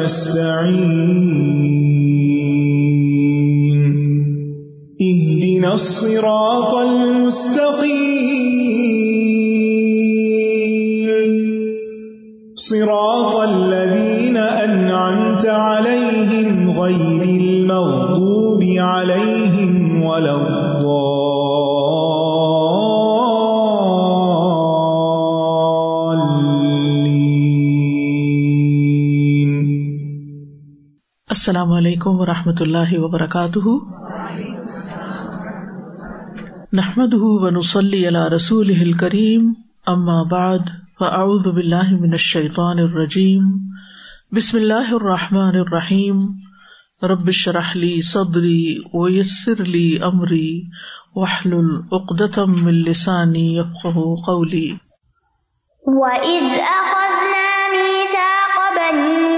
وإياك نستعين اهدنا الصراط المستقيم. السلام علیکم و رحمۃ اللہ وبرکاتہ۔ نحمد ونسلی علی رسول کریم اما بعد، فاعوذ باللہ من الشیطان الرجیم۔ بسم اللہ الرحمٰن الرحیم۔ ربش رحلی صدری ویسر لی امری۔ وحل العقدم السانی قولی۔ وَإِذْ أَخَذْنَا مِيثَاقَ بَنِي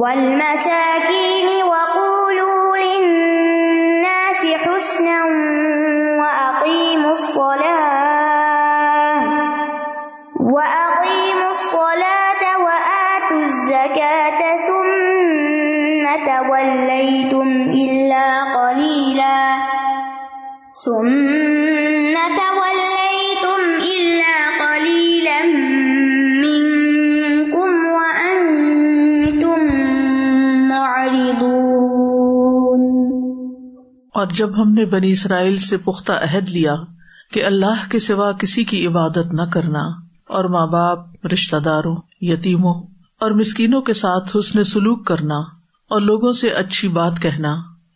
والمساكين وقولوا للناس حسنا وأقيموا الصلاة وأقيموا الصلاة وآتوا الزكاة ثم توليتم إلا قليلا ثم اور جب ہم نے بنی اسرائیل سے پختہ عہد لیا کہ اللہ کے سوا کسی کی عبادت نہ کرنا اور ماں باپ، رشتہ داروں، یتیموں اور مسکینوں کے ساتھ حسن سلوک کرنا اور لوگوں سے اچھی بات کہنا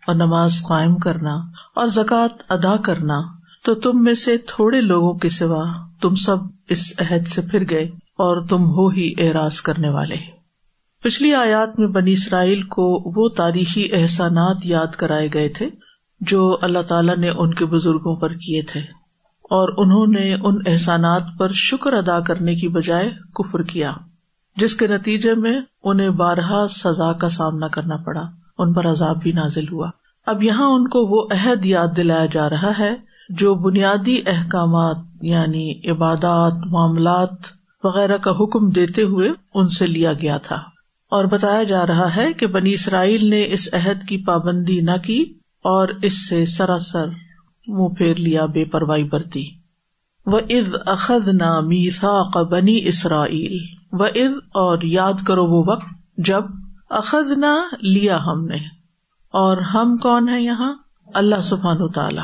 اور نماز قائم کرنا اور زکوٰۃ ادا کرنا، تو تم میں سے تھوڑے لوگوں کے سوا تم سب اس عہد سے پھر گئے اور تم ہو ہی اعراض کرنے والے۔ پچھلی آیات میں بنی اسرائیل کو وہ تاریخی احسانات یاد کرائے گئے تھے جو اللہ تعالیٰ نے ان کے بزرگوں پر کیے تھے اور انہوں نے ان احسانات پر شکر ادا کرنے کی بجائے کفر کیا، جس کے نتیجے میں انہیں بارہا سزا کا سامنا کرنا پڑا، ان پر عذاب بھی نازل ہوا۔ اب یہاں ان کو وہ عہد یاد دلایا جا رہا ہے جو بنیادی احکامات یعنی عبادات، معاملات وغیرہ کا حکم دیتے ہوئے ان سے لیا گیا تھا۔ اور بتایا جا رہا ہے کہ بنی اسرائیل نے اس عہد کی پابندی نہ کی اور اس سے سراسر منہ پھیر لیا بے پرواہی برتی۔ و عز اخذ نہ میساق بنی اسرائیل و عز اور یاد کرو وہ وقت جب اخذ نہ لیا ہم نے۔ اور ہم کون ہے یہاں؟ اللہ سبحان تعالی۔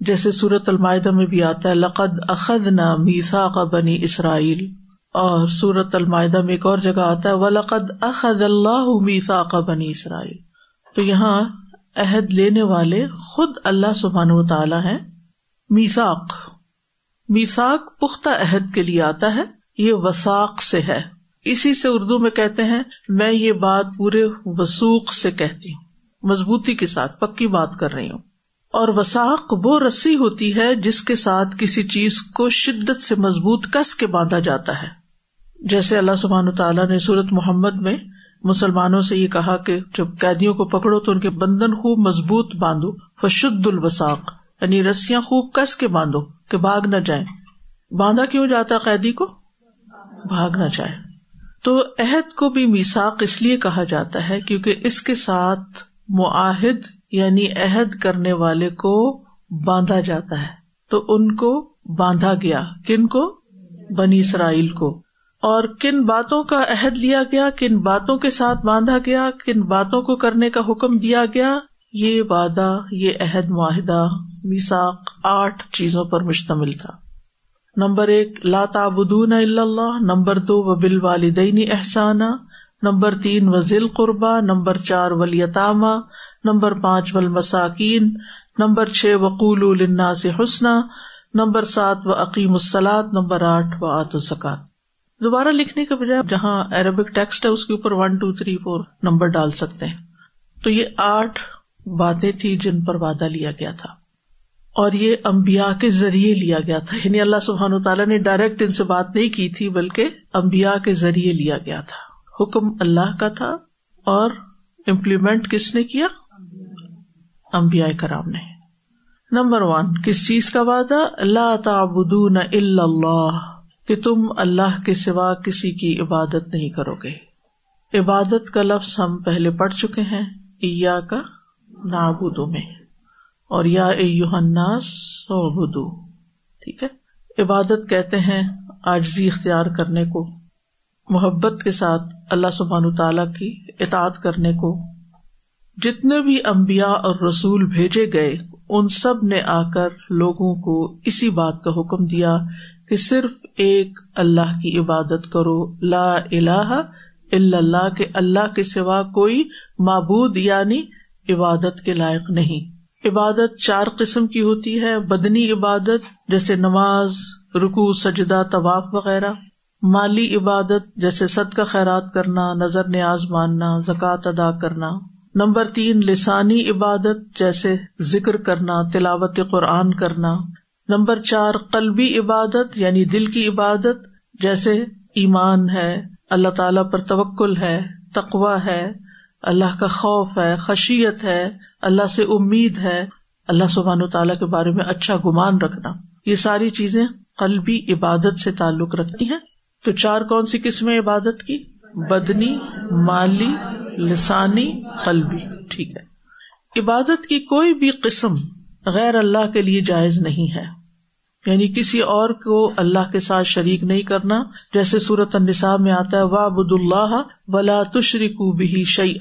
جیسے سورت المائدہ میں بھی آتا ہے، لقد اخذ نہ میساق بنی اسرائیل اور سورت المائدہ میں ایک اور جگہ آتا ہے، ولقد اخذ اللہ میساق بنی اسرائیل تو یہاں عہد لینے والے خود اللہ سبحان و تعالی ہے میساک میساک پختہ عہد کے لیے آتا ہے۔ یہ وساق سے ہے۔ اسی سے اردو میں کہتے ہیں، میں یہ بات پورے وسوخ سے کہتی ہوں۔ مضبوطی کے ساتھ پکی بات کر رہی ہوں۔ اور وساق وہ رسی ہوتی ہے جس کے ساتھ کسی چیز کو شدت سے مضبوط کس کے باندھا جاتا ہے۔ جیسے اللہ سبحان تعالیٰ نے سورت محمد میں مسلمانوں سے یہ کہا کہ جب قیدیوں کو پکڑو تو ان کے بندن خوب مضبوط باندھو، فشد الوساق یعنی رسیاں خوب کس کے باندھو کہ بھاگ نہ جائیں۔ باندھا کیوں جاتا قیدی کو؟ بھاگ نہ جائے۔ تو عہد کو بھی میساک اس لیے کہا جاتا ہے کیونکہ اس کے ساتھ معاہد یعنی عہد کرنے والے کو باندھا جاتا ہے۔ تو ان کو باندھا گیا۔ کن کو؟ بنی اسرائیل کو۔ اور کن باتوں کا عہد لیا گیا، کن باتوں کے ساتھ باندھا گیا، کن باتوں کو کرنے کا حکم دیا گیا، یہ وعدہ، یہ عہد معاہدہ میساک آٹھ چیزوں پر مشتمل تھا۔ نمبر ایک تعبدون الا اللہ، نمبر دو و بال والدین احسانہ نمبر تین و ذیل قربا نمبر چار ولیطامہ نمبر پانچ ول مساکین نمبر چھ وقول النا سے حسن نمبر سات و عقیم السلاد نمبر آٹھ و آت الزکات دوبارہ لکھنے کے بجائے جہاں عربک ٹیکسٹ ہے اس کے اوپر one two three four number ڈال سکتے ہیں۔ تو یہ آٹھ باتیں تھی جن پر وعدہ لیا گیا تھا۔ اور یہ امبیا کے ذریعے لیا گیا تھا۔ یعنی اللہ سبحان تعالیٰ نے ڈائریکٹ ان سے بات نہیں کی تھی، بلکہ امبیا کے ذریعے لیا گیا تھا۔ حکم اللہ کا تھا اور امپلیمنٹ کس نے کیا؟ امبیا کرام نے۔ نمبر ون، کس چیز کا وعدہ؟ اللہ تعبدون اللہ۔ کہ تم اللہ کے سوا کسی کی عبادت نہیں کرو گے عبادت کا لفظ ہم پہلے پڑھ چکے ہیں ایا کا نابودو میں۔ اور یا سو بدو ٹھیک ہے؟ عبادت کہتے ہیں آجزی اختیار کرنے کو، محبت کے ساتھ اللہ سبحان تعالی کی اطاعت کرنے کو۔ جتنے بھی امبیا اور رسول بھیجے گئے، ان سب نے آ کر لوگوں کو اسی بات کا حکم دیا کہ صرف ایک اللہ کی عبادت کرو۔ لا الہ الا اللہ کے اللہ کے سوا کوئی معبود یعنی عبادت کے لائق نہیں۔ عبادت چار قسم کی ہوتی ہے۔ بدنی عبادت جیسے نماز رکو سجدہ، طواف وغیرہ۔ مالی عبادت جیسے صد کا خیرات کرنا، نظر نیاز ماننا، زکوٰۃ ادا کرنا۔ نمبر تین، لسانی عبادت جیسے ذکر کرنا، تلاوت قرآن کرنا۔ نمبر چار، قلبی عبادت یعنی دل کی عبادت، جیسے ایمان ہے، اللہ تعالی پر توکل ہے تقوا ہے، اللہ کا خوف ہے، خشیت ہے، اللہ سے امید ہے، اللہ سبحان و تعالیٰ کے بارے میں اچھا گمان رکھنا۔ یہ ساری چیزیں قلبی عبادت سے تعلق رکھتی ہیں۔ تو چار کون سی قسمیں عبادت کی؟ بدنی، مالی، لسانی، قلبی۔ ٹھیک ہے۔ عبادت کی کوئی بھی قسم غیر اللہ کے لیے جائز نہیں ہے۔ یعنی کسی اور کو اللہ کے ساتھ شریک نہیں کرنا، جیسے صورت النساء میں آتا ہے وا بد اللہ ولا تشریق بھی شعی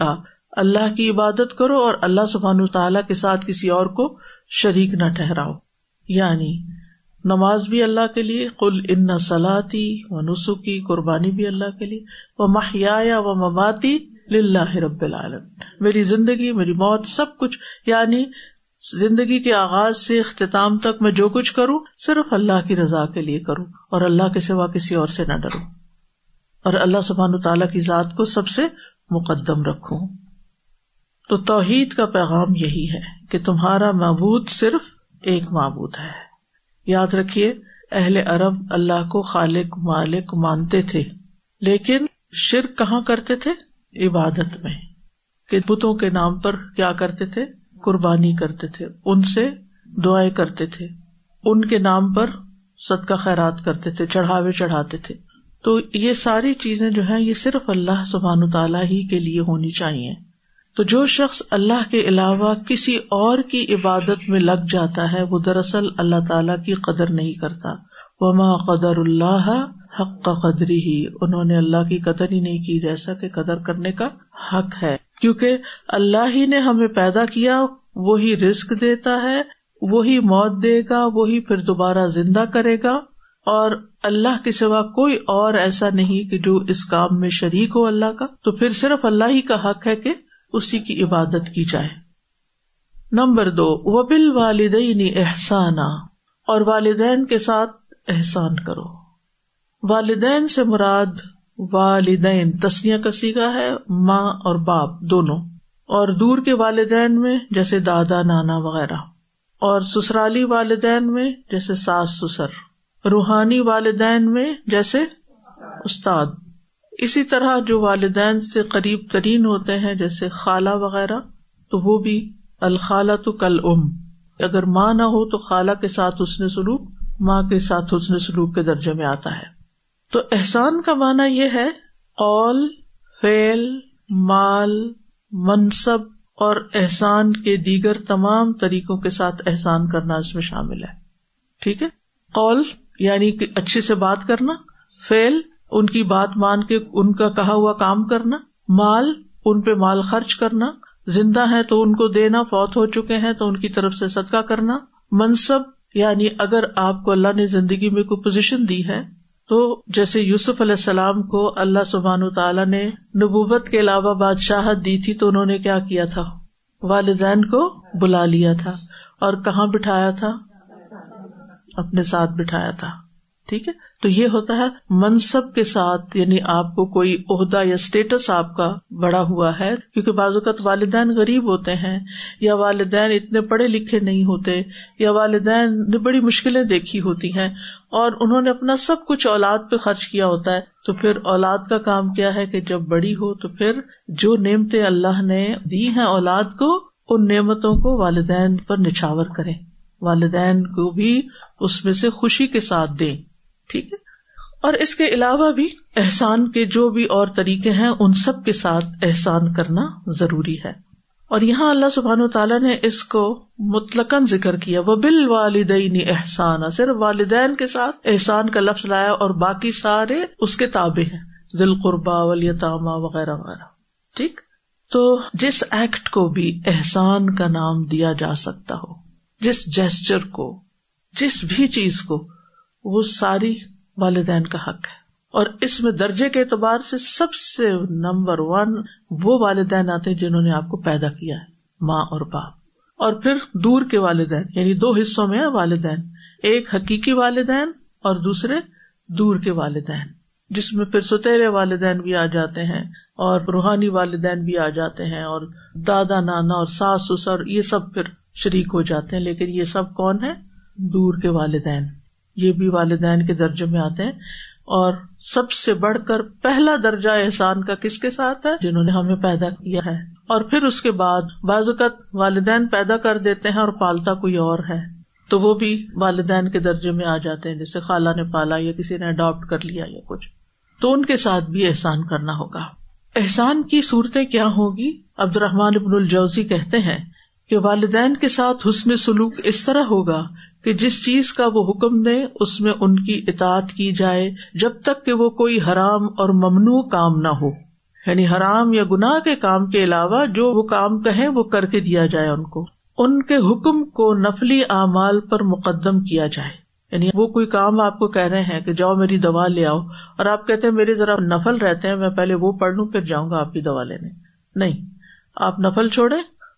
اللہ کی عبادت کرو اور اللہ سبحان تعالیٰ کے ساتھ کسی اور کو شریک نہ ٹہراؤ یعنی نماز بھی اللہ کے لیے کل ان سلاتی و نسخی قربانی بھی اللہ کے لیے وہ محیا و مماتی لاہ رب العالم میری زندگی، میری موت، سب کچھ یعنی زندگی کے آغاز سے اختتام تک میں جو کچھ کروں، صرف اللہ کی رضا کے لیے کروں اور اللہ کے سوا کسی اور سے نہ ڈروں۔ اور اللہ سبحان تعالیٰ کی ذات کو سب سے مقدم رکھوں۔ تو توحید کا پیغام یہی ہے کہ تمہارا معبود صرف ایک معبود ہے۔ یاد رکھیے، اہل عرب اللہ کو خالق، مالک مانتے تھے، لیکن شرک کہاں کرتے تھے؟ عبادت میں۔ کہ بتوں کے نام پر کیا کرتے تھے؟ قربانی کرتے تھے، ان سے دعائیں کرتے تھے، ان کے نام پر سد کا خیرات کرتے تھے، چڑھاوے چڑھاتے تھے۔ تو یہ ساری چیزیں جو ہے یہ صرف اللہ سبحان تعالیٰ ہی کے لیے ہونی چاہیے۔ تو جو شخص اللہ کے علاوہ کسی اور کی عبادت میں لگ جاتا ہے، وہ دراصل اللہ تعالی کی قدر نہیں کرتا۔ وما قدر اللہ حق کا قدری ہی انہوں نے اللہ کی قدر ہی نہیں کی، جیسا کہ قدر کرنے کا حق ہے۔ کیونکہ اللہ ہی نے ہمیں پیدا کیا وہی رسک دیتا ہے، وہی موت دے گا، وہی پھر دوبارہ زندہ کرے گا۔ اور اللہ کے سوا کوئی اور ایسا نہیں کہ جو اس کام میں شریک ہو اللہ کا۔ تو پھر صرف اللہ ہی کا حق ہے کہ اسی کی عبادت کی جائے۔ نمبر دو وبل والدین احسانہ اور والدین کے ساتھ احسان کرو۔ والدین سے مراد والدین تسنیا کسی کا ہے، ماں اور باپ، دونوں۔ اور دور کے والدین میں، جیسے دادا، نانا وغیرہ۔ اور سسرالی والدین میں، جیسے ساس، سسر۔ روحانی والدین میں، جیسے استاد۔ اسی طرح جو والدین سے قریب ترین ہوتے ہیں، جیسے خالہ وغیرہ، تو وہ بھی الخالہ تو کل ام اگر ماں نہ ہو، تو خالہ کے ساتھ اس نے سلوک، ماں کے ساتھ اس نے سلوک کے درجے میں آتا ہے۔ تو احسان کا معنی یہ ہے، قول فیل مال منصب اور احسان کے دیگر تمام طریقوں کے ساتھ احسان کرنا اس میں شامل ہے۔ ٹھیک ہے؟ قول یعنی کہ اچھے سے بات کرنا۔ فیل ان کی بات مان کے ان کا کہا ہوا کام کرنا۔ مال، ان پہ مال خرچ کرنا۔ زندہ ہے تو ان کو دینا، فوت ہو چکے ہیں تو ان کی طرف سے صدقہ کرنا۔ منصب یعنی اگر آپ کو اللہ نے زندگی میں کوئی پوزیشن دی ہے تو جیسے یوسف علیہ السلام کو اللہ سبحان تعالیٰ نے نبوبت کے علاوہ بادشاہت دی تھی تو انہوں نے کیا کیا تھا؟ والدین کو بلا لیا تھا اور کہاں بٹھایا تھا؟ اپنے ساتھ بٹھایا تھا۔ ٹھیک ہے؟ تو یہ ہوتا ہے منصب کے ساتھ یعنی آپ کو کوئی عہدہ یا اسٹیٹس آپ کا بڑا ہوا ہے، کیونکہ بعض اوقات والدین غریب ہوتے ہیں، یا والدین اتنے پڑھے لکھے نہیں ہوتے، یا والدین نے بڑی مشکلیں دیکھی ہوتی ہیں، اور انہوں نے اپنا سب کچھ اولاد پہ خرچ کیا ہوتا ہے۔ تو پھر اولاد کا کام کیا ہے کہ جب بڑی ہو، تو پھر جو نعمتیں اللہ نے دی ہیں اولاد کو، ان نعمتوں کو والدین پر نچھاور کریں۔ والدین کو بھی اس میں سے خوشی کے ساتھ دیں۔ ٹھیک ہے۔ اور اس کے علاوہ بھی احسان کے جو بھی اور طریقے ہیں، ان سب کے ساتھ احسان کرنا ضروری ہے۔ اور یہاں اللہ سبحان و تعالیٰ نے اس کو مطلق ذکر کیا۔ وہ بال والدین احسان صرف والدین کے ساتھ احسان کا لفظ لایا اور باقی سارے اس کے تابے ہیں۔ ذیل قربا ولیطامہ وغیرہ وغیرہ۔ ٹھیک؟ تو جس ایکٹ کو بھی احسان کا نام دیا جا سکتا ہو، جس جیسچر کو، جس بھی چیز کو وہ ساری والدین کا حق ہے۔ اور اس میں درجے کے اعتبار سے سب سے نمبر ون وہ والدین آتے ہیں جنہوں نے آپ کو پیدا کیا ہے، ماں اور باپ۔ اور پھر دور کے والدین یعنی دو حصوں میں والدین، ایک حقیقی والدین اور دوسرے دور کے والدین۔ جس میں پھر ستےرے والدین بھی آ جاتے ہیں اور روحانی والدین بھی آ جاتے ہیں اور دادا، نانا اور ساس، سسر، یہ سب پھر شریک ہو جاتے ہیں۔ لیکن یہ سب کون ہے دور کے والدین۔ یہ بھی والدین کے درجے میں آتے ہیں۔ اور سب سے بڑھ کر پہلا درجہ احسان کا کس کے ساتھ ہے؟ جنہوں نے ہمیں پیدا کیا ہے۔ اور پھر اس کے بعد بعض اوقات والدین پیدا کر دیتے ہیں اور پالتا کوئی اور ہے۔ تو وہ بھی والدین کے درجے میں آ جاتے ہیں۔ جیسے خالہ نے پالا یا کسی نے اڈاپٹ کر لیا یا کچھ۔ تو ان کے ساتھ بھی احسان کرنا ہوگا۔ احسان کی صورتیں کیا ہوگی؟ عبد الرحمان ابن الجوزی کہتے ہیں کہ والدین کے ساتھ حسن سلوک اس طرح ہوگا کہ جس چیز کا وہ حکم دے اس میں ان کی اطاعت کی جائے، جب تک کہ وہ کوئی حرام اور ممنوع کام نہ ہو۔ یعنی حرام یا گناہ کے کام کے علاوہ جو وہ کام کہیں، وہ کر کے دیا جائے ان کو۔ ان کے حکم کو نفلی اعمال پر مقدم کیا جائے۔ یعنی وہ کوئی کام آپ کو کہہ رہے ہیں کہ جاؤ میری دوا لے آؤ، اور آپ کہتے ہیں میرے ذرا نفل رہتے ہیں، میں پہلے وہ پڑھ لوں، پھر جاؤں گا آپ کی دوا لینے۔ نہیں، آپ نفل چھوڑے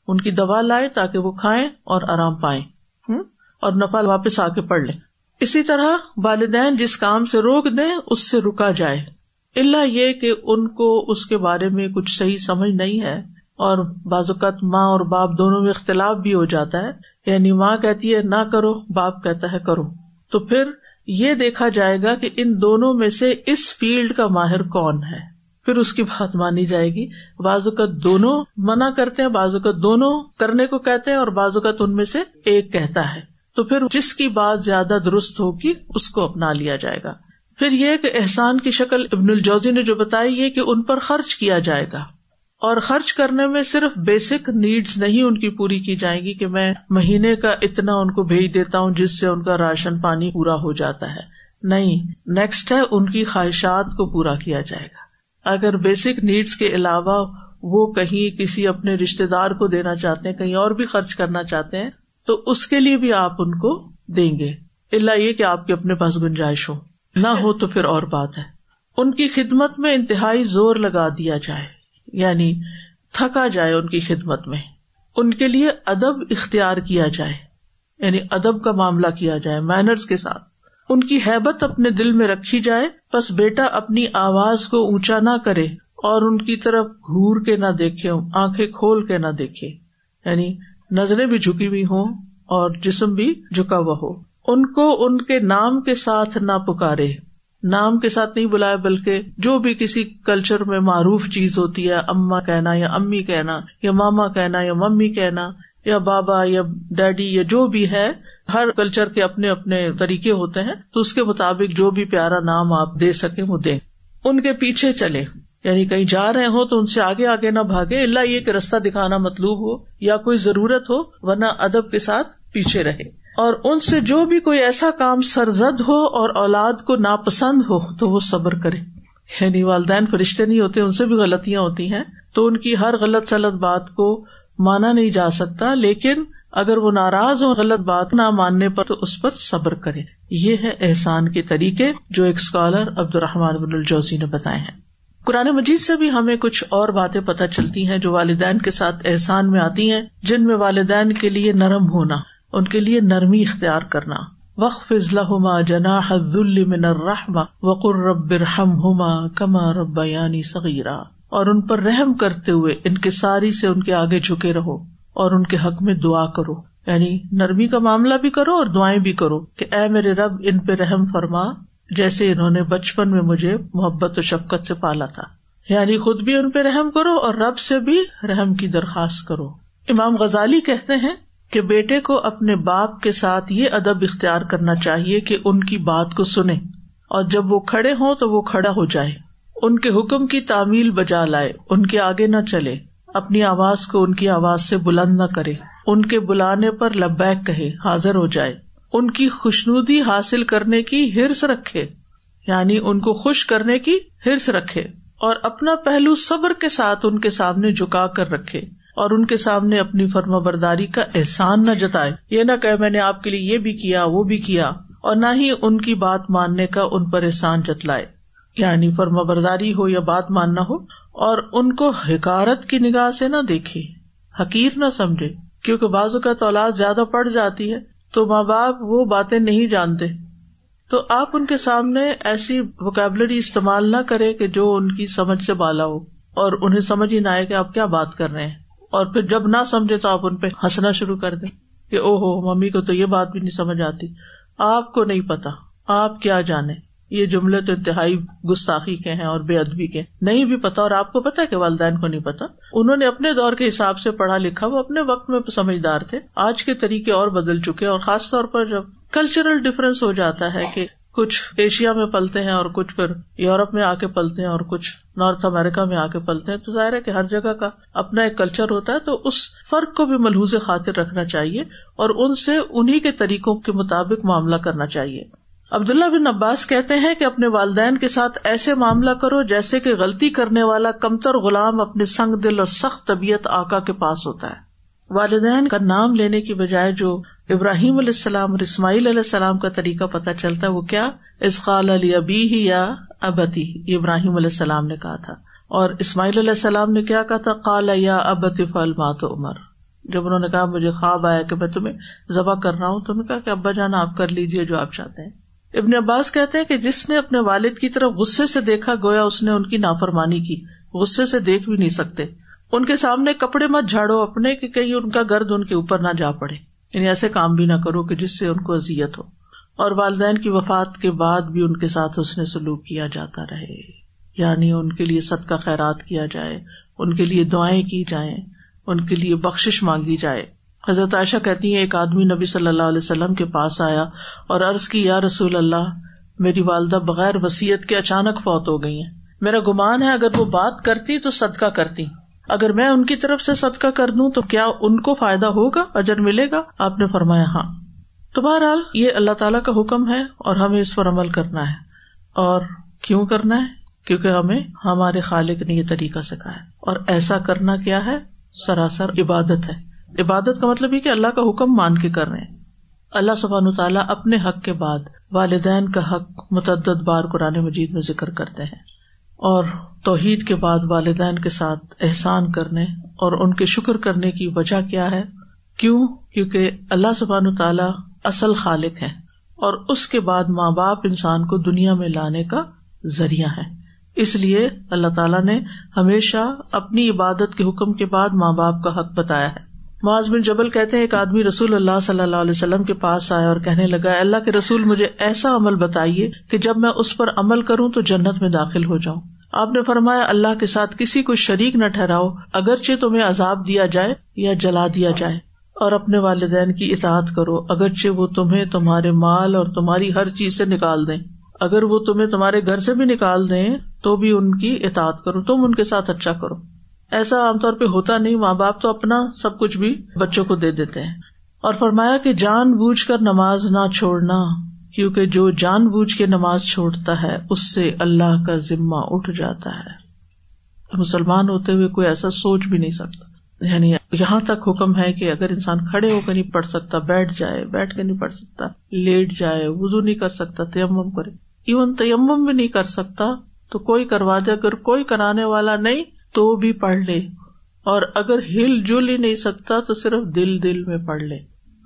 ان کی دوا لائے تاکہ وہ کھائیں اور آرام پائیں۔ اور نفا واپس آ کے پڑھ لیں۔ اسی طرح والدین جس کام سے روک دیں، اس سے رکا جائے۔ اللہ یہ کہ ان کو اس کے بارے میں کچھ صحیح سمجھ نہیں ہے اور بعض اوقات ماں اور باپ دونوں میں اختلاف بھی ہو جاتا ہے۔ یعنی ماں کہتی ہے، نہ کرو، باپ کہتا ہے، کرو۔ تو پھر یہ دیکھا جائے گا کہ ان دونوں میں سے اس فیلڈ کا ماہر کون ہے۔ پھر اس کی بات مانی جائے گی۔ بعض اوقات دونوں منع کرتے ہیں، بعض اوقات دونوں کرنے کو کہتے ہیں اور بعض اوقات ان میں سے ایک کہتا ہے۔ تو پھر جس کی بات زیادہ درست ہوگی اس کو اپنا لیا جائے گا۔ پھر یہ کہ احسان کی شکل ابن الجوزی نے جو بتائی یہ کہ ان پر خرچ کیا جائے گا۔ اور خرچ کرنے میں صرف بیسک نیڈس نہیں ان کی پوری کی جائے گی کہ میں مہینے کا اتنا ان کو بھیج دیتا ہوں جس سے ان کا راشن پانی پورا ہو جاتا ہے۔ نہیں نیکسٹ ہے ان کی خواہشات کو پورا کیا جائے گا۔ اگر بیسک نیڈس کے علاوہ وہ کہیں کسی اپنے رشتے دار کو دینا چاہتے ہیں، کہیں اور بھی خرچ کرنا چاہتے ہیں تو اس کے لیے بھی آپ ان کو دیں گے۔ اللہ یہ کہ آپ کے اپنے پاس گنجائش ہو۔ نہ ہو تو پھر اور بات ہے۔ ان کی خدمت میں انتہائی زور لگا دیا جائے۔ یعنی تھکا جائے ان کی خدمت میں۔ ان کے لیے ادب اختیار کیا جائے۔ یعنی ادب کا معاملہ کیا جائے مینرس کے ساتھ۔ ان کی حیبت اپنے دل میں رکھی جائے۔ بس بیٹا اپنی آواز کو اونچا نہ کرے اور ان کی طرف گور کے نہ دیکھے، آنکھیں کھول کے نہ دیکھے۔ یعنی نظریں بھی جھکی ہوئی ہوں اور جسم بھی جھکا ہوا ہو۔ ان کو ان کے نام کے ساتھ نہ پکارے۔ نام کے ساتھ نہیں بلائے بلکہ جو بھی کسی کلچر میں معروف چیز ہوتی ہے اما کہنا یا امی کہنا یا ماما کہنا یا ممی کہنا یا بابا یا ڈیڈی یا جو بھی ہے، ہر کلچر کے اپنے اپنے طریقے ہوتے ہیں۔ تو اس کے مطابق جو بھی پیارا نام آپ دے سکیں وہ دیں۔ ان کے پیچھے چلے یعنی کہیں جا رہے ہوں تو ان سے آگے آگے نہ بھاگے اللہ یہ کہ رستہ دکھانا مطلوب ہو یا کوئی ضرورت ہو، ورنہ ادب کے ساتھ پیچھے رہے۔ اور ان سے جو بھی کوئی ایسا کام سرزد ہو اور اولاد کو ناپسند ہو، تو وہ صبر کرے۔ یعنی والدین فرشتے نہیں ہوتے، ان سے بھی غلطیاں ہوتی ہیں۔ تو ان کی ہر غلط سلط بات کو مانا نہیں جا سکتا، لیکن اگر وہ ناراض ہو غلط بات نہ ماننے پر، تو اس پر صبر کرے۔ یہ ہے احسان کے طریقے، جو ایک اسکالر عبد الرحمان بن الجوزی نے بتائے ہیں۔ قرآن مجید سے بھی ہمیں کچھ اور باتیں پتہ چلتی ہیں جو والدین کے ساتھ احسان میں آتی ہیں، جن میں والدین کے لیے نرم ہونا، ان کے لیے نرمی اختیار کرنا۔ وقف ازلحما جنا من الرحمہ وقر رب ہما کما رب یعنی صغیرہ اور ان پر رحم کرتے ہوئے ان کے ساری سے ان کے آگے جھکے رہو اور ان کے حق میں دعا کرو۔ یعنی نرمی کا معاملہ بھی کرو اور دعائیں بھی کرو کہ اے میرے رب، ان پہ رحم فرما۔ جیسے انہوں نے بچپن میں مجھے محبت و شفقت سے پالا تھا۔ یعنی خود بھی ان پہ رحم کرو اور رب سے بھی رحم کی درخواست کرو۔ امام غزالی کہتے ہیں کہ بیٹے کو اپنے باپ کے ساتھ یہ ادب اختیار کرنا چاہیے کہ ان کی بات کو سنے۔ اور جب وہ کھڑے ہوں تو وہ کھڑا ہو جائے۔ ان کے حکم کی تعمیل بجا لائے۔ ان کے آگے نہ چلے۔ اپنی آواز کو ان کی آواز سے بلند نہ کرے۔ ان کے بلانے پر لبیک کہے، حاضر ہو جائے۔ ان کی خوشنودی حاصل کرنے کی ہرس رکھے یعنی ان کو خوش کرنے کی ہرس رکھے اور اپنا پہلو صبر کے ساتھ ان کے سامنے جھکا کر رکھے اور ان کے سامنے اپنی فرما برداری کا احسان نہ جتائے۔ یہ نہ کہ میں نے آپ کے لیے یہ بھی کیا، وہ بھی کیا، اور نہ ہی ان کی بات ماننے کا ان پر احسان جتلائے۔ یعنی فرما برداری ہو یا بات ماننا ہو، اور ان کو حکارت کی نگاہ سے نہ دیکھے۔ حقیر نہ سمجھے، کیونکہ بازو کا اولاد زیادہ پڑ جاتی ہے۔ تو ماں باپ وہ باتیں نہیں جانتے۔ تو آپ ان کے سامنے ایسی وکیبلری استعمال نہ کرے کہ جو ان کی سمجھ سے بالا ہو اور انہیں سمجھ ہی نہ آئے کہ آپ کیا بات کر رہے ہیں۔ اور پھر جب نہ سمجھے تو آپ ان پہ ہنسنا شروع کر دیں کہ او ہو ممی کو تو یہ بات بھی نہیں سمجھ آتی۔ آپ کو نہیں پتا۔ آپ کیا جانے یہ جملے تو انتہائی گستاخی کے ہیں اور بے ادبی کے نہیں بھی پتا اور آپ کو پتا کہ والدین کو نہیں پتا۔ انہوں نے اپنے دور کے حساب سے پڑھا لکھا، وہ اپنے وقت میں سمجھدار تھے۔ آج کے طریقے اور بدل چکے اور خاص طور پر جب کلچرل ڈفرینس ہو جاتا ہے کہ کچھ ایشیا میں پلتے ہیں اور کچھ پھر یورپ میں آ کے پلتے ہیں اور کچھ نارتھ امیرکا میں آ کے پلتے ہیں، تو ظاہر ہے کہ ہر جگہ کا اپنا ایک کلچر ہوتا ہے، تو اس فرق کو بھی ملحوظ خاطر رکھنا چاہیے اور ان سے انہیں کے طریقوں کے مطابق معاملہ کرنا چاہیے۔ عبداللہ بن عباس کہتے ہیں کہ اپنے والدین کے ساتھ ایسے معاملہ کرو جیسے کہ غلطی کرنے والا کمتر غلام اپنے سنگ دل اور سخت طبیعت آکا کے پاس ہوتا ہے۔ والدین کا نام لینے کی بجائے جو ابراہیم علیہ السلام اور اسماعیل علیہ السلام کا طریقہ پتہ چلتا ہے وہ کیا؟ اسقال علی ابی ہی یا ابتی۔ ابراہیم علیہ السلام نے کہا تھا۔ اور اسماعیل علیہ السلام نے کیا کہا تھا؟ کال یا ابت فل مات عمر جب انہوں نے کہا مجھے خواب آیا کہ میں تمہیں ذبح کر رہا ہوں تو نے کہا کہ ابا جانا آپ کر لیجیے جو آپ چاہتے ہیں۔ ابن عباس کہتے ہیں کہ جس نے اپنے والد کی طرف غصے سے دیکھا، گویا اس نے ان کی نافرمانی کی۔ غصے سے دیکھ بھی نہیں سکتے۔ ان کے سامنے کپڑے مت جھاڑو اپنے کہ کہیں ان کا گرد ان کے اوپر نہ جا پڑے۔ یعنی ایسے کام بھی نہ کرو کہ جس سے ان کو ازیت ہو۔ اور والدین کی وفات کے بعد بھی ان کے ساتھ اس نے سلوک کیا جاتا رہے۔ یعنی ان کے لیے صدقہ کا خیرات کیا جائے، ان کے لیے دعائیں کی جائیں، ان کے لیے بخش مانگی جائے۔ حضرت عائشہ کہتی ہیں، ایک آدمی نبی صلی اللہ علیہ وسلم کے پاس آیا اور عرض کی، یا رسول اللہ، میری والدہ بغیر وسیعت کے اچانک فوت ہو گئی ہیں۔ میرا گمان ہے، اگر وہ بات کرتی تو صدقہ کرتی۔ اگر میں ان کی طرف سے صدقہ کر دوں تو کیا ان کو فائدہ ہوگا، اجر ملے گا؟ آپ نے فرمایا ہاں۔ تو بہرحال، یہ اللہ تعالیٰ کا حکم ہے اور ہمیں اس پر عمل کرنا ہے۔ اور کیوں کرنا ہے؟ کیونکہ ہمیں ہمارے خالق نے یہ طریقہ سکھایا۔ اور ایسا کرنا کیا ہے؟ سراسر عبادت ہے۔ عبادت کا مطلب یہ کہ اللہ کا حکم مان کے کر رہے ہیں۔ اللہ سبحان تعالیٰ اپنے حق کے بعد والدین کا حق متعدد بار قرآن مجید میں ذکر کرتے ہیں اور توحید کے بعد والدین کے ساتھ احسان کرنے اور ان کے شکر کرنے کی وجہ کیا ہے؟ کیوں؟ کیونکہ اللہ سبحان تعالیٰ اصل خالق ہے اور اس کے بعد ماں باپ انسان کو دنیا میں لانے کا ذریعہ ہے اس لیے اللہ تعالیٰ نے ہمیشہ اپنی عبادت کے حکم کے بعد ماں باپ کا حق بتایا ہے۔ معاذ بن جبل کہتے ایک آدمی رسول اللہ صلی اللہ علیہ وسلم کے پاس آیا اور کہنے لگا اللہ کے رسول، مجھے ایسا عمل بتائیے کہ جب میں اس پر عمل کروں تو جنت میں داخل ہو جاؤں۔ آپ نے فرمایا، اللہ کے ساتھ کسی کو شریک نہ ٹھہراؤ، اگرچہ تمہیں عذاب دیا جائے یا جلا دیا جائے۔ اور اپنے والدین کی اطاعت کرو، اگرچہ وہ تمہیں تمہارے مال اور تمہاری ہر چیز سے نکال دیں۔ اگر وہ تمہیں تمہارے گھر سے بھی نکال دیں تو بھی ان کی اطاعت کرو، تم ان کے ساتھ اچھا کرو۔ ایسا عام طور پہ ہوتا نہیں، ماں باپ تو اپنا سب کچھ بھی بچوں کو دے دیتے ہیں۔ اور فرمایا کہ جان بوجھ کر نماز نہ چھوڑنا، کیونکہ جو جان بوجھ کے نماز چھوڑتا ہے، اس سے اللہ کا ذمہ اٹھ جاتا ہے۔ مسلمان ہوتے ہوئے کوئی ایسا سوچ بھی نہیں سکتا۔ یعنی یہاں تک حکم ہے کہ اگر انسان کھڑے ہو کر نہیں پڑھ سکتا، بیٹھ جائے، بیٹھ کے نہیں پڑھ سکتا، لیٹ جائے وزو نہیں کر سکتا، تیمم کرے۔ ایون تیمم بھی نہیں کر سکتا، تو کوئی کروا دے۔ اگر کوئی کرانے والا نہیں تو بھی پڑھ لے اور اگر ہل جل ہی نہیں سکتا تو صرف دل دل میں پڑھ لے،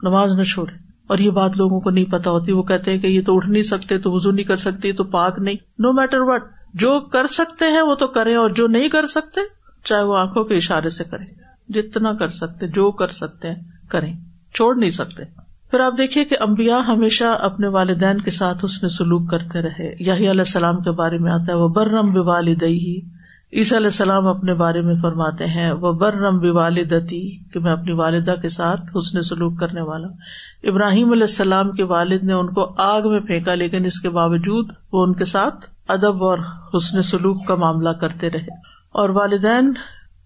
نماز نہ چھوڑے۔ اور یہ بات لوگوں کو نہیں پتا ہوتی، وہ کہتے ہیں کہ یہ تو اٹھ نہیں سکتے، تو وزو نہیں کر سکتی، تو پاک نہیں۔ نو میٹر وٹ جو کر سکتے ہیں وہ تو کریں، اور جو نہیں کر سکتے، چاہے وہ آنکھوں کے اشارے سے کریں۔ جتنا کر سکتے، جو کر سکتے ہیں، کریں۔ چھوڑ نہیں سکتے۔ پھر آپ دیکھیے کہ امبیا ہمیشہ اپنے والدین کے ساتھ اس نے سلوک کرتے رہے۔ یہی علیہ السلام کے بارے میں آتا ہے وہ برم بے والدئی عیسی علیہ السلام اپنے بارے میں فرماتے ہیں وہ برم بے والدتی کہ میں اپنی والدہ کے ساتھ حسن سلوک کرنے والا۔ ابراہیم علیہ السلام کے والد نے ان کو آگ میں پھینکا، لیکن اس کے باوجود وہ ان کے ساتھ ادب اور حسن سلوک کا معاملہ کرتے رہے۔ اور والدین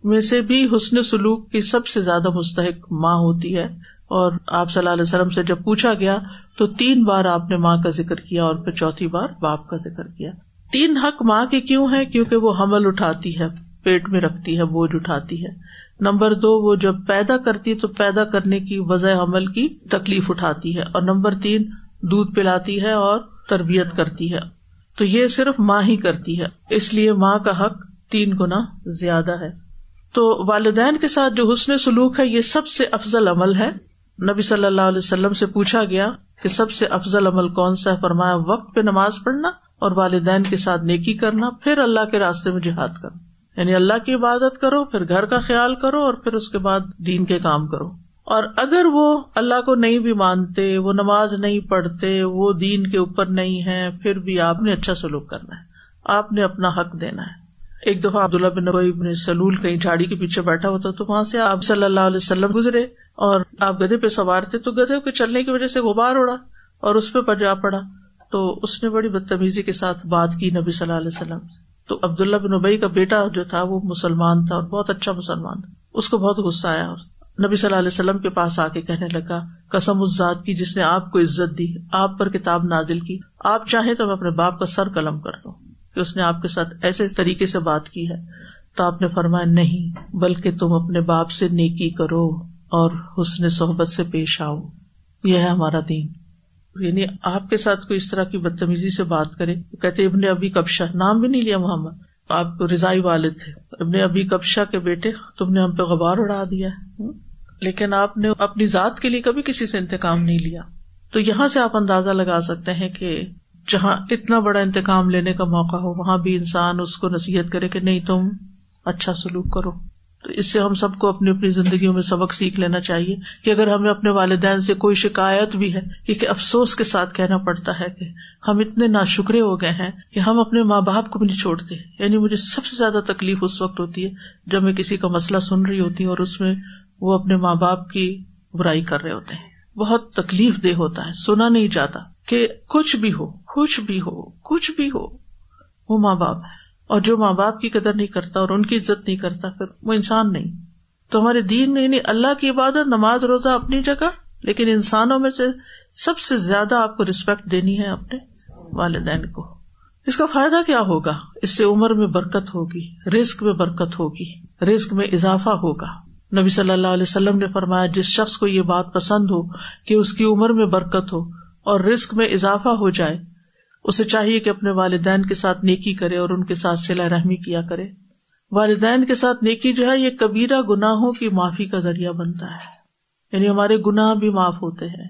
میں سے بھی حسن سلوک کی سب سے زیادہ مستحق ماں ہوتی ہے۔ اور آپ صلی اللہ علیہ وسلم سے جب پوچھا گیا، تو تین بار آپ نے ماں کا ذکر کیا اور پھر چوتھی بار باپ کا ذکر کیا۔ تین حق ماں کے کیوں ہے کیونکہ وہ حمل اٹھاتی ہے، پیٹ میں رکھتی ہے، بوجھ اٹھاتی ہے۔ نمبر دو، وہ جب پیدا کرتی ہے تو پیدا کرنے کی وضع حمل کی تکلیف اٹھاتی ہے۔ اور نمبر تین، دودھ پلاتی ہے اور تربیت کرتی ہے۔ تو یہ صرف ماں ہی کرتی ہے۔ اس لیے ماں کا حق تین گنا زیادہ ہے۔ تو والدین کے ساتھ جو حسن سلوک ہے، یہ سب سے افضل عمل ہے۔ نبی صلی اللہ علیہ وسلم سے پوچھا گیا کہ سب سے افضل عمل کون سا ہے؟ فرمایا، وقت پہ نماز پڑھنا۔ اور والدین کے ساتھ نیکی کرنا، پھر اللہ کے راستے میں جہاد کرنا۔ یعنی اللہ کی عبادت کرو، پھر گھر کا خیال کرو اور پھر اس کے بعد دین کے کام کرو۔ اور اگر وہ اللہ کو نہیں بھی مانتے، وہ نماز نہیں پڑھتے، وہ دین کے اوپر نہیں ہے پھر بھی آپ نے اچھا سلوک کرنا ہے۔ آپ نے اپنا حق دینا ہے۔ ایک دفعہ عبداللہ بن نبی سلول کہیں جھاڑی کے پیچھے بیٹھا ہوتا تو وہاں سے آپ صلی اللہ علیہ وسلم گزرے اور آپ گدے پہ سوار تھے تو گدے کے چلنے کی وجہ سے غبار اڑا اور اس پہ جا پڑا۔ تو اس نے بڑی بدتمیزی کے ساتھ بات کی نبی صلی اللہ علیہ وسلم تو عبداللہ بن نبئی کا بیٹا جو تھا وہ مسلمان تھا اور بہت اچھا مسلمان تھا۔ اس کو بہت غصہ آیا اور نبی صلی اللہ علیہ وسلم کے پاس آ کے کہنے لگا، قسم اس ذات کی جس نے آپ کو عزت دی، آپ پر کتاب نازل کی۔ آپ چاہیں تو میں اپنے باپ کا سر قلم کر دوں۔ کہ اس نے آپ کے ساتھ ایسے طریقے سے بات کی ہے۔ تو آپ نے فرمایا، نہیں، بلکہ تم اپنے باپ سے نیکی کرو اور حسن صحبت سے پیش آؤ۔ یہ ہے ہمارا دین۔ یعنی آپ کے ساتھ کوئی اس طرح کی بدتمیزی سے بات کرے کہتے ابن ابھی کبشا نام بھی نہیں لیا محمد، آپ کو رضائی والد تھے ابن ابھی کبشا کے بیٹے، تم نے ہم پہ غبار اڑا دیا ہے۔ لیکن آپ نے اپنی ذات کے لیے کبھی کسی سے انتقام نہیں لیا۔ تو یہاں سے آپ اندازہ لگا سکتے ہیں کہ جہاں اتنا بڑا انتقام لینے کا موقع ہو، وہاں بھی انسان اس کو نصیحت کرے کہ نہیں، تم اچھا سلوک کرو۔ تو اس سے ہم سب کو اپنی اپنی زندگیوں میں سبق سیکھ لینا چاہیے کہ اگر ہمیں اپنے والدین سے کوئی شکایت بھی ہے کیونکہ افسوس کے ساتھ کہنا پڑتا ہے کہ ہم اتنے نا شکرے ہو گئے ہیں کہ ہم اپنے ماں باپ کو بھی نہیں چھوڑتے۔ یعنی مجھے سب سے زیادہ تکلیف اس وقت ہوتی ہے جب میں کسی کا مسئلہ سن رہی ہوتی ہوں اور اس میں وہ اپنے ماں باپ کی برائی کر رہے ہوتے ہیں۔ بہت تکلیف دہ ہوتا ہے، سنا نہیں جاتا کہ کچھ بھی ہو، کچھ بھی ہو، کچھ بھی ہو، وہ ماں باپ ہے۔ اور جو ماں باپ کی قدر نہیں کرتا اور ان کی عزت نہیں کرتا، پھر وہ انسان نہیں۔ تو ہمارے دین میں یعنی اللہ کی عبادت، نماز، روزہ اپنی جگہ، لیکن انسانوں میں سے سب سے زیادہ آپ کو ریسپیکٹ دینی ہے اپنے والدین کو۔ اس کا فائدہ کیا ہوگا؟ اس سے عمر میں برکت ہوگی رسک میں برکت ہوگی رسک میں اضافہ ہوگا۔ نبی صلی اللہ علیہ وسلم نے فرمایا، جس شخص کو یہ بات پسند ہو کہ اس کی عمر میں برکت ہو اور رسک میں اضافہ ہو جائے اسے چاہیے کہ اپنے والدین کے ساتھ نیکی کرے اور ان کے ساتھ سلا رحمی کیا کرے۔ والدین کے ساتھ نیکی جو ہے، یہ کبیرہ گناہوں کی معافی کا ذریعہ بنتا ہے۔ یعنی ہمارے گناہ بھی معاف ہوتے ہیں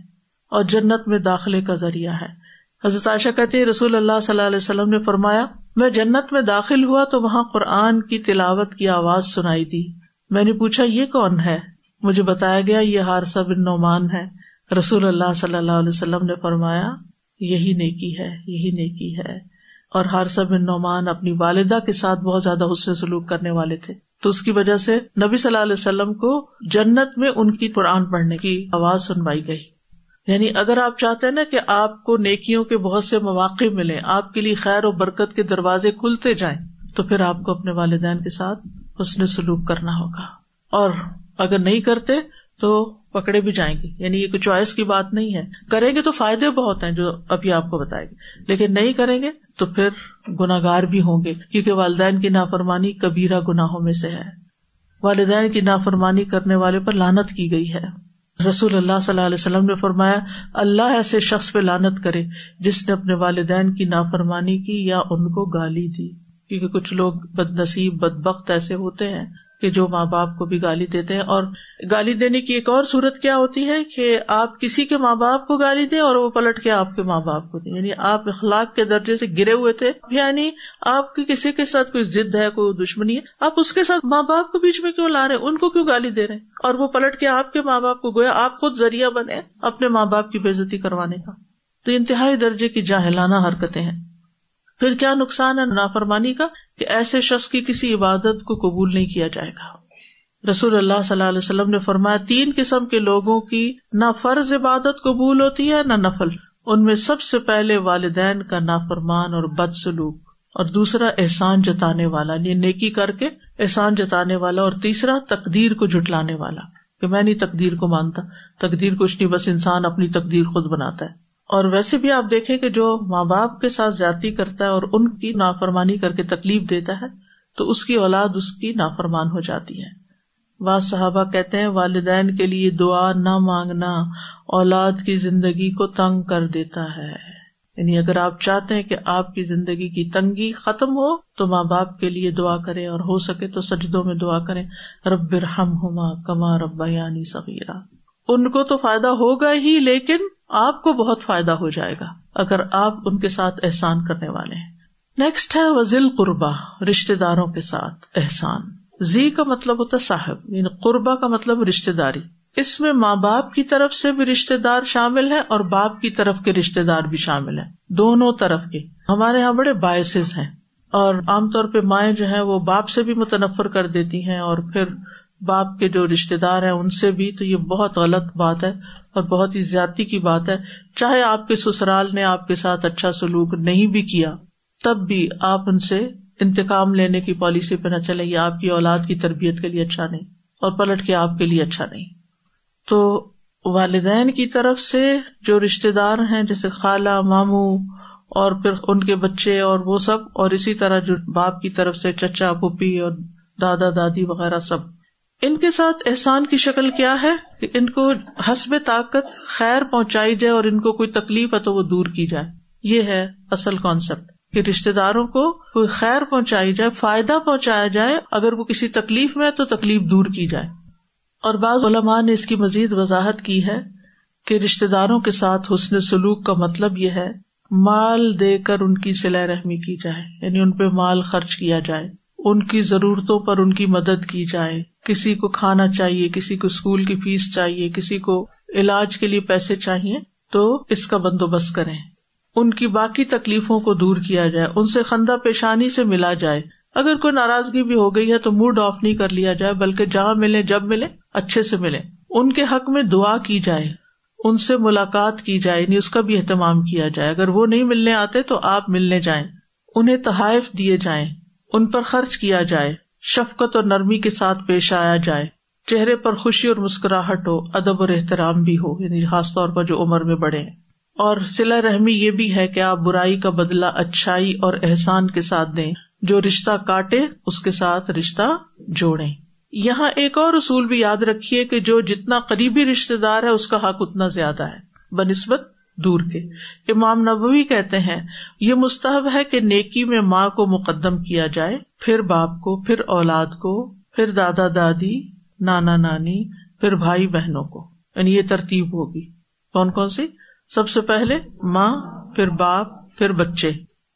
اور جنت میں داخلے کا ذریعہ ہے۔ حضرت عائشہ کہتے رسول اللہ صلی اللہ علیہ وسلم نے فرمایا، میں جنت میں داخل ہوا تو وہاں قرآن کی تلاوت کی آواز سنائی دی۔ میں نے پوچھا، یہ کون ہے؟ مجھے بتایا گیا، یہ ہارسہ بن نعمان ہے۔ رسول اللہ صلی اللہ علیہ وسلم نے فرمایا یہی نیکی ہے، یہی نیکی ہے۔ اور ہارسہ بن نعمان اپنی والدہ کے ساتھ بہت زیادہ حسن سلوک کرنے والے تھے۔ تو اس کی وجہ سے نبی صلی اللہ علیہ وسلم کو جنت میں ان کی قرآن پڑھنے کی آواز سنوائی گئی۔ یعنی اگر آپ چاہتے ہیں نا کہ آپ کو نیکیوں کے بہت سے مواقع ملے آپ کے لیے خیر و برکت کے دروازے کھلتے جائیں، تو پھر آپ کو اپنے والدین کے ساتھ حسن سلوک کرنا ہوگا۔ اور اگر نہیں کرتے تو پکڑے بھی جائیں گے۔ یعنی یہ کوئی چوائس کی بات نہیں ہے۔ کریں گے تو فائدے بہت ہیں جو ابھی آپ کو بتائیں گے لیکن نہیں کریں گے تو پھر گناگار بھی ہوں گے۔ کیونکہ والدین کی نافرمانی کبیرہ گناہوں میں سے ہے۔ والدین کی نافرمانی کرنے والے پر لانت کی گئی ہے۔ رسول اللہ صلی اللہ علیہ وسلم نے فرمایا، اللہ ایسے شخص پہ لانت کرے جس نے اپنے والدین کی نافرمانی کی یا ان کو گالی دی۔ کیونکہ کچھ لوگ بد نصیب بد بخت ایسے ہوتے ہیں۔ کہ جو ماں باپ کو بھی گالی دیتے ہیں۔ اور گالی دینے کی ایک اور صورت کیا ہوتی ہے کہ آپ کسی کے ماں باپ کو گالی دیں اور وہ پلٹ کے آپ کے ماں باپ کو دیں۔ یعنی آپ اخلاق کے درجے سے گرے ہوئے تھے۔ یعنی آپ کی کسی کے ساتھ کوئی ضد ہے، کوئی دشمنی ہے۔ آپ اس کے ساتھ ماں باپ کو بیچ میں کیوں لا رہے ان کو کیوں گالی دے رہے ہیں؟ اور وہ پلٹ کے آپ کے ماں باپ کو گویا آپ خود ذریعہ بنے اپنے ماں باپ کی بےزتی کروانے کا۔ تو انتہائی درجے کی جاہلانہ حرکتیں ہیں۔ پھر کیا نقصان ہے نافرمانی کا؟ کہ ایسے شخص کی کسی عبادت کو قبول نہیں کیا جائے گا۔ رسول اللہ صلی اللہ علیہ وسلم نے فرمایا، تین قسم کے لوگوں کی نہ فرض عبادت قبول ہوتی ہے، نہ نفل۔ ان میں سب سے پہلے والدین کا نافرمان اور بد سلوک اور دوسرا احسان جتانے والا یعنی نیکی کر کے احسان جتانے والا، اور تیسرا تقدیر کو جٹلانے والا۔ کہ میں نہیں تقدیر کو مانتا، تقدیر کچھ نہیں، بس انسان اپنی تقدیر خود بناتا ہے۔ اور ویسے بھی آپ دیکھیں کہ جو ماں باپ کے ساتھ زیادتی کرتا ہے اور ان کی نافرمانی کر کے تکلیف دیتا ہے، تو اس کی اولاد اس کی نافرمان ہو جاتی ہے۔ بعض صحابہ کہتے ہیں، والدین کے لیے دعا نہ مانگنا اولاد کی زندگی کو تنگ کر دیتا ہے۔ یعنی اگر آپ چاہتے ہیں کہ آپ کی زندگی کی تنگی ختم ہو، تو ماں باپ کے لیے دعا کرے اور ہو سکے تو سجدوں میں دعا کرے رب رحم ہوما کما رب یعنی سغیرہ ان کو تو فائدہ ہوگا ہی، لیکن آپ کو بہت فائدہ ہو جائے گا اگر آپ ان کے ساتھ احسان کرنے والے ہیں۔ نیکسٹ ہے وزل قربا رشتے داروں کے ساتھ احسان۔ زی کا مطلب ہوتا ہے صاحب یعنی قربا کا مطلب رشتے داری۔ اس میں ماں باپ کی طرف سے بھی رشتے دار شامل ہے اور باپ کی طرف کے رشتے دار بھی شامل ہیں۔ دونوں طرف کے۔ ہمارے یہاں بڑے باعث ہیں۔ اور عام طور پہ مائیں جو ہے وہ باپ سے بھی متنفر کر دیتی ہیں اور پھر باپ کے جو رشتے دار ہیں، ان سے بھی تو یہ بہت غلط بات ہے اور بہت ہی زیادتی کی بات ہے۔ چاہے آپ کے سسرال نے آپ کے ساتھ اچھا سلوک نہیں بھی کیا، تب بھی آپ ان سے انتقام لینے کی پالیسی پہ نہ چلے یہ آپ کی اولاد کی تربیت کے لیے اچھا نہیں اور پلٹ کے آپ کے لیے اچھا نہیں۔ تو والدین کی طرف سے جو رشتے دار ہیں، جیسے خالہ، ماموں اور پھر ان کے بچے اور وہ سب، اور اسی طرح جو باپ کی طرف سے چچا، پھوپھی اور دادا، دادی وغیرہ سب۔ ان کے ساتھ احسان کی شکل کیا ہے کہ ان کو حسب طاقت خیر پہنچائی جائے اور ان کو کوئی تکلیف ہے تو وہ دور کی جائے۔ یہ ہے اصل کانسیپٹ کہ رشتے داروں کو کوئی خیر پہنچائی جائے، فائدہ پہنچایا جائے، اگر وہ کسی تکلیف میں ہے تو تکلیف دور کی جائے۔ اور بعض علماء نے اس کی مزید وضاحت کی ہے کہ رشتے داروں کے ساتھ حسن سلوک کا مطلب یہ ہے، مال دے کر ان کی سلا رحمی کی جائے یعنی ان پہ مال خرچ کیا جائے۔ ان کی ضرورتوں پر ان کی مدد کی جائے۔ کسی کو کھانا چاہیے، کسی کو اسکول کی فیس چاہیے، کسی کو علاج کے لیے پیسے چاہیے، تو اس کا بندوبست کریں۔ ان کی باقی تکلیفوں کو دور کیا جائے، ان سے خندہ پیشانی سے ملا جائے۔ اگر کوئی ناراضگی بھی ہو گئی ہے تو موڈ آف نہیں کر لیا جائے، بلکہ جہاں ملے جب ملے اچھے سے ملے ان کے حق میں دعا کی جائے، ان سے ملاقات کی جائے یعنی اس کا بھی اہتمام کیا جائے۔ اگر وہ نہیں ملنے آتے تو آپ ملنے جائیں، انہیں تحائف دیے جائیں۔ ان پر خرچ کیا جائے، شفقت اور نرمی کے ساتھ پیش آیا جائے۔ چہرے پر خوشی اور مسکراہٹ ہو ادب اور احترام بھی ہو یعنی خاص طور پر جو عمر میں بڑے ہیں۔ اور سلا رحمی یہ بھی ہے کہ آپ برائی کا بدلا اچھائی اور احسان کے ساتھ دیں۔ جو رشتہ کاٹے، اس کے ساتھ رشتہ جوڑے یہاں ایک اور اصول بھی یاد رکھیے کہ جو جتنا قریبی رشتے دار ہے، اس کا حق اتنا زیادہ ہے۔ بنسبت دور کے۔ امام نبوی کہتے ہیں، یہ مستحب ہے کہ نیکی میں ماں کو مقدم کیا جائے، پھر باپ کو، پھر اولاد کو، پھر دادا دادی، نانا نانی، پھر بھائی بہنوں کو۔ یعنی یہ ترتیب ہوگی۔ کون کون سی؟ سب سے پہلے ماں، پھر باپ، پھر بچے۔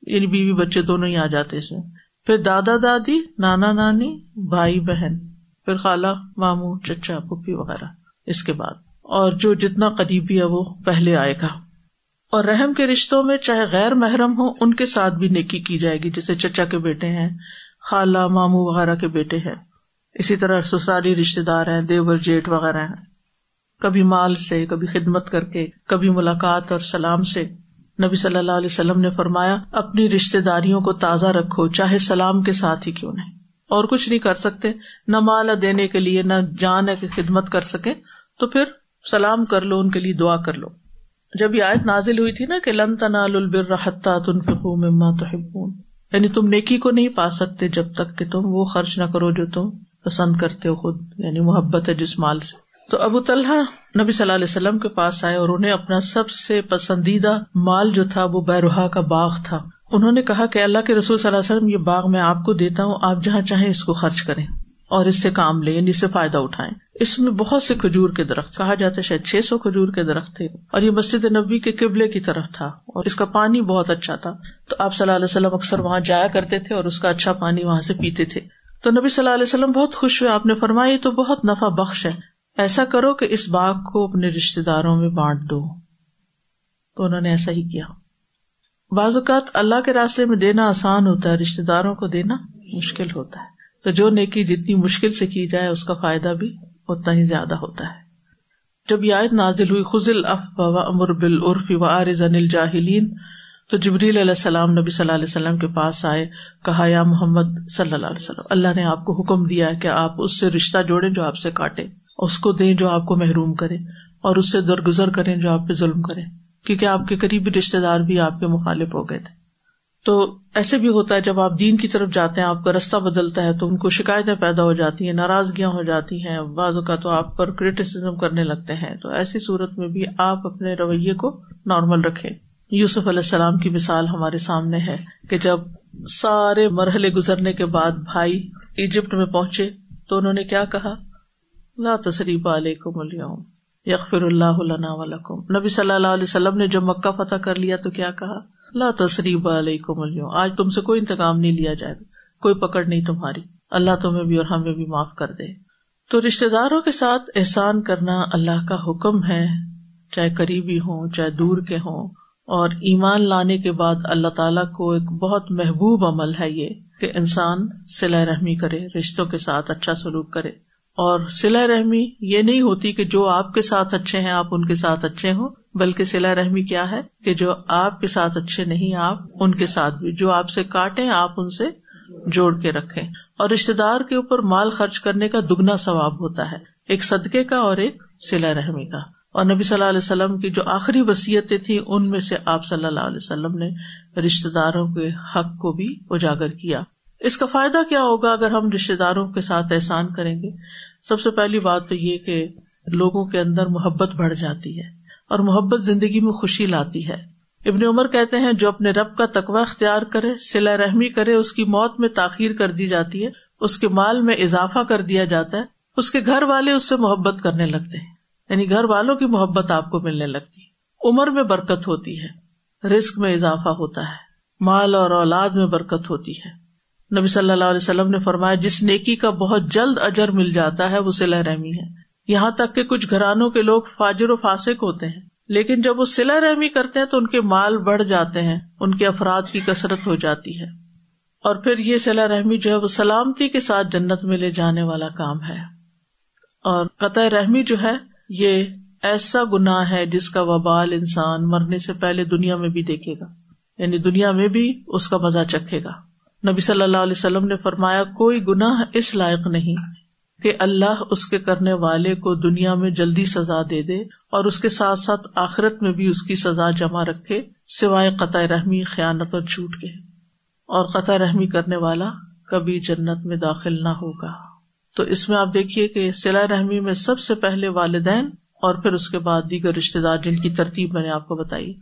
یعنی بیوی بچے دونوں ہی آ جاتے اس میں۔ پھر دادا دادی، نانا نانی، بھائی بہن، پھر خالہ مامو چچا پپی وغیرہ۔ اس کے بعد۔ اور جو جتنا قریبی ہے وہ پہلے آئے گا۔ اور رحم کے رشتوں میں چاہے غیر محرم ہو ان کے ساتھ بھی نیکی کی جائے گی، جیسے چچا کے بیٹے ہیں، خالہ مامو وغیرہ کے بیٹے ہیں۔ اسی طرح سسرالی رشتے دار ہیں، دیور جیٹ وغیرہ ہیں۔ کبھی مال سے، کبھی خدمت کر کے، کبھی ملاقات اور سلام سے۔ نبی صلی اللہ علیہ وسلم نے فرمایا، اپنی رشتے داریوں کو تازہ رکھو، چاہے سلام کے ساتھ ہی کیوں نہیں۔ اور کچھ نہیں کر سکتے، نہ مال دینے کے لیے، نہ جان ہے کہ خدمت کر سکے تو پھر سلام کر لو، ان کے لیے دعا کر لو۔ جب یہ آیت نازل ہوئی تھی نا کہ لن تنال البر حتیٰ تنفقوا مما تحبون یعنی تم نیکی کو نہیں پا سکتے جب تک کہ تم وہ خرچ نہ کرو جو تم پسند کرتے ہو خود یعنی محبت ہے جس مال سے۔ تو ابو طلحہ نبی صلی اللہ علیہ وسلم کے پاس آئے اور انہیں اپنا سب سے پسندیدہ مال جو تھا وہ بیروہا کا باغ تھا۔ انہوں نے کہا کہ اللہ کے رسول صلی اللہ علیہ وسلم یہ باغ میں آپ کو دیتا ہوں، آپ جہاں چاہیں اس کو خرچ کریں۔ اور اس سے کام لیں یعنی اس سے فائدہ اٹھائیں۔ اس میں بہت سے کھجور کے درخت، کہا جاتا ہے شاید چھ سو کھجور کے درخت تھے۔ اور یہ مسجد نبی کے قبلے کی طرف تھا اور اس کا پانی بہت اچھا تھا۔ تو آپ صلی اللہ علیہ وسلم اکثر وہاں جایا کرتے تھے اور اس کا اچھا پانی وہاں سے پیتے تھے۔ تو نبی صلی اللہ علیہ وسلم بہت خوش ہوئے، آپ نے فرمایا تو بہت نفع بخش ہے۔ ایسا کرو کہ اس باغ کو اپنے رشتے داروں میں بانٹ دو۔ تو انہوں نے ایسا ہی کیا۔ بعض اوقات اللہ کے راستے میں دینا آسان ہوتا ہے رشتے داروں کو دینا مشکل ہوتا ہے۔ تو جو نیکی جتنی مشکل سے کی جائے، اس کا فائدہ بھی اتنا ہی زیادہ ہوتا ہے۔ جب یہ آیت نازل ہوئی، خزل اف و امر بال عرف و آرز انل جاہلین تو جبریل علیہ السلام نبی صلی اللہ علیہ وسلم کے پاس آئے، کہا، یا محمد صلی اللہ علیہ وسلم، اللہ نے آپ کو حکم دیا ہے کہ آپ اس سے رشتہ جوڑے جو آپ سے کاٹے اس کو دیں جو آپ کو محروم کرے اور اس سے درگزر کریں جو آپ پہ ظلم کرے کیونکہ آپ کے قریبی رشتے دار بھی آپ کے مخالف ہو گئے تھے۔ تو ایسے بھی ہوتا ہے جب آپ دین کی طرف جاتے ہیں، آپ کا رستہ بدلتا ہے، تو ان کو شکایتیں پیدا ہو جاتی ہیں، ناراضگیاں ہو جاتی ہیں، بعض کا تو آپ پر کریٹیسم کرنے لگتے ہیں۔ تو ایسی صورت میں بھی آپ اپنے رویے کو نارمل رکھے یوسف علیہ السلام کی مثال ہمارے سامنے ہے کہ جب سارے مرحلے گزرنے کے بعد بھائی ایجپٹ میں پہنچے، تو انہوں نے کیا کہا؟ لا تصریب علیکم اليوم، یغفر اللہ لنا ولکم نبی صلی اللہ علیہ وسلم نے جب مکہ فتح کر لیا تو کیا کہا؟ لا تصریب علیکم اليوم۔ آج تم سے کوئی انتقام نہیں لیا جائے گا۔ کوئی پکڑ نہیں تمہاری۔ اللہ تمہیں بھی اور ہمیں بھی معاف کر دے۔ تو رشتے داروں کے ساتھ احسان کرنا اللہ کا حکم ہے۔ چاہے قریبی ہوں، چاہے دور کے ہوں۔ اور ایمان لانے کے بعد اللہ تعالیٰ کو ایک بہت محبوب عمل ہے یہ کہ انسان سلا رحمی کرے، رشتوں کے ساتھ اچھا سلوک کرے۔ اور سلا رحمی یہ نہیں ہوتی کہ جو آپ کے ساتھ اچھے ہیں، آپ ان کے ساتھ اچھے ہوں۔ بلکہ سلا رحمی کیا ہے کہ جو آپ کے ساتھ اچھے نہیں آپ، ان کے ساتھ بھی۔ جو آپ سے کاٹے آپ ان سے جوڑ کے رکھے اور رشتے دار کے اوپر مال خرچ کرنے کا دگنا ثواب ہوتا ہے۔ ایک صدقے کا اور ایک سلا رحمی کا۔ اور نبی صلی اللہ علیہ وسلم کی جو آخری وسیعتیں تھیں، ان میں سے آپ صلی اللہ علیہ وسلم نے رشتے داروں کے حق کو بھی اجاگر کیا۔ اس کا فائدہ کیا ہوگا اگر ہم رشتے داروں کے ساتھ احسان کریں گے؟ سب سے پہلی بات تو یہ کہ لوگوں کے اندر محبت بڑھ جاتی ہے۔ اور محبت زندگی میں خوشی لاتی ہے۔ ابن عمر کہتے ہیں، جو اپنے رب کا تقوی اختیار کرے سلا رحمی کرے، اس کی موت میں تاخیر کر دی جاتی ہے، اس کے مال میں اضافہ کر دیا جاتا ہے، اس کے گھر والے اس سے محبت کرنے لگتے ہیں۔ یعنی گھر والوں کی محبت آپ کو ملنے لگتی ہے۔ عمر میں برکت ہوتی ہے رسک میں اضافہ ہوتا ہے، مال اور اولاد میں برکت ہوتی ہے۔ نبی صلی اللہ علیہ وسلم نے فرمایا، جس نیکی کا بہت جلد اجر مل جاتا ہے، وہ سلا رحمی ہے۔ یہاں تک کہ کچھ گھرانوں کے لوگ فاجر و فاسق ہوتے ہیں۔ لیکن جب وہ سلا رحمی کرتے ہیں تو ان کے مال بڑھ جاتے ہیں، ان کے افراد کی کثرت ہو جاتی ہے۔ اور پھر یہ سلا رحمی جو ہے وہ سلامتی کے ساتھ جنت میں لے جانے والا کام ہے۔ اور قطع رحمی جو ہے، یہ ایسا گناہ ہے جس کا وبال انسان مرنے سے پہلے دنیا میں بھی دیکھے گا۔ یعنی دنیا میں بھی اس کا مزہ چکھے گا۔ نبی صلی اللہ علیہ وسلم نے فرمایا، کوئی گناہ اس لائق نہیں۔ کہ اللہ اس کے کرنے والے کو دنیا میں جلدی سزا دے دے اور اس کے ساتھ ساتھ آخرت میں بھی اس کی سزا جمع رکھے، سوائے قطع رحمی، خیانت اور چھوٹ کے۔ اور قطع رحمی کرنے والا کبھی جنت میں داخل نہ ہوگا۔ تو اس میں آپ دیکھیے کہ سلا رحمی میں سب سے پہلے والدین اور پھر اس کے بعد دیگر رشتے دار جن کی ترتیب میں نے آپ کو بتائی۔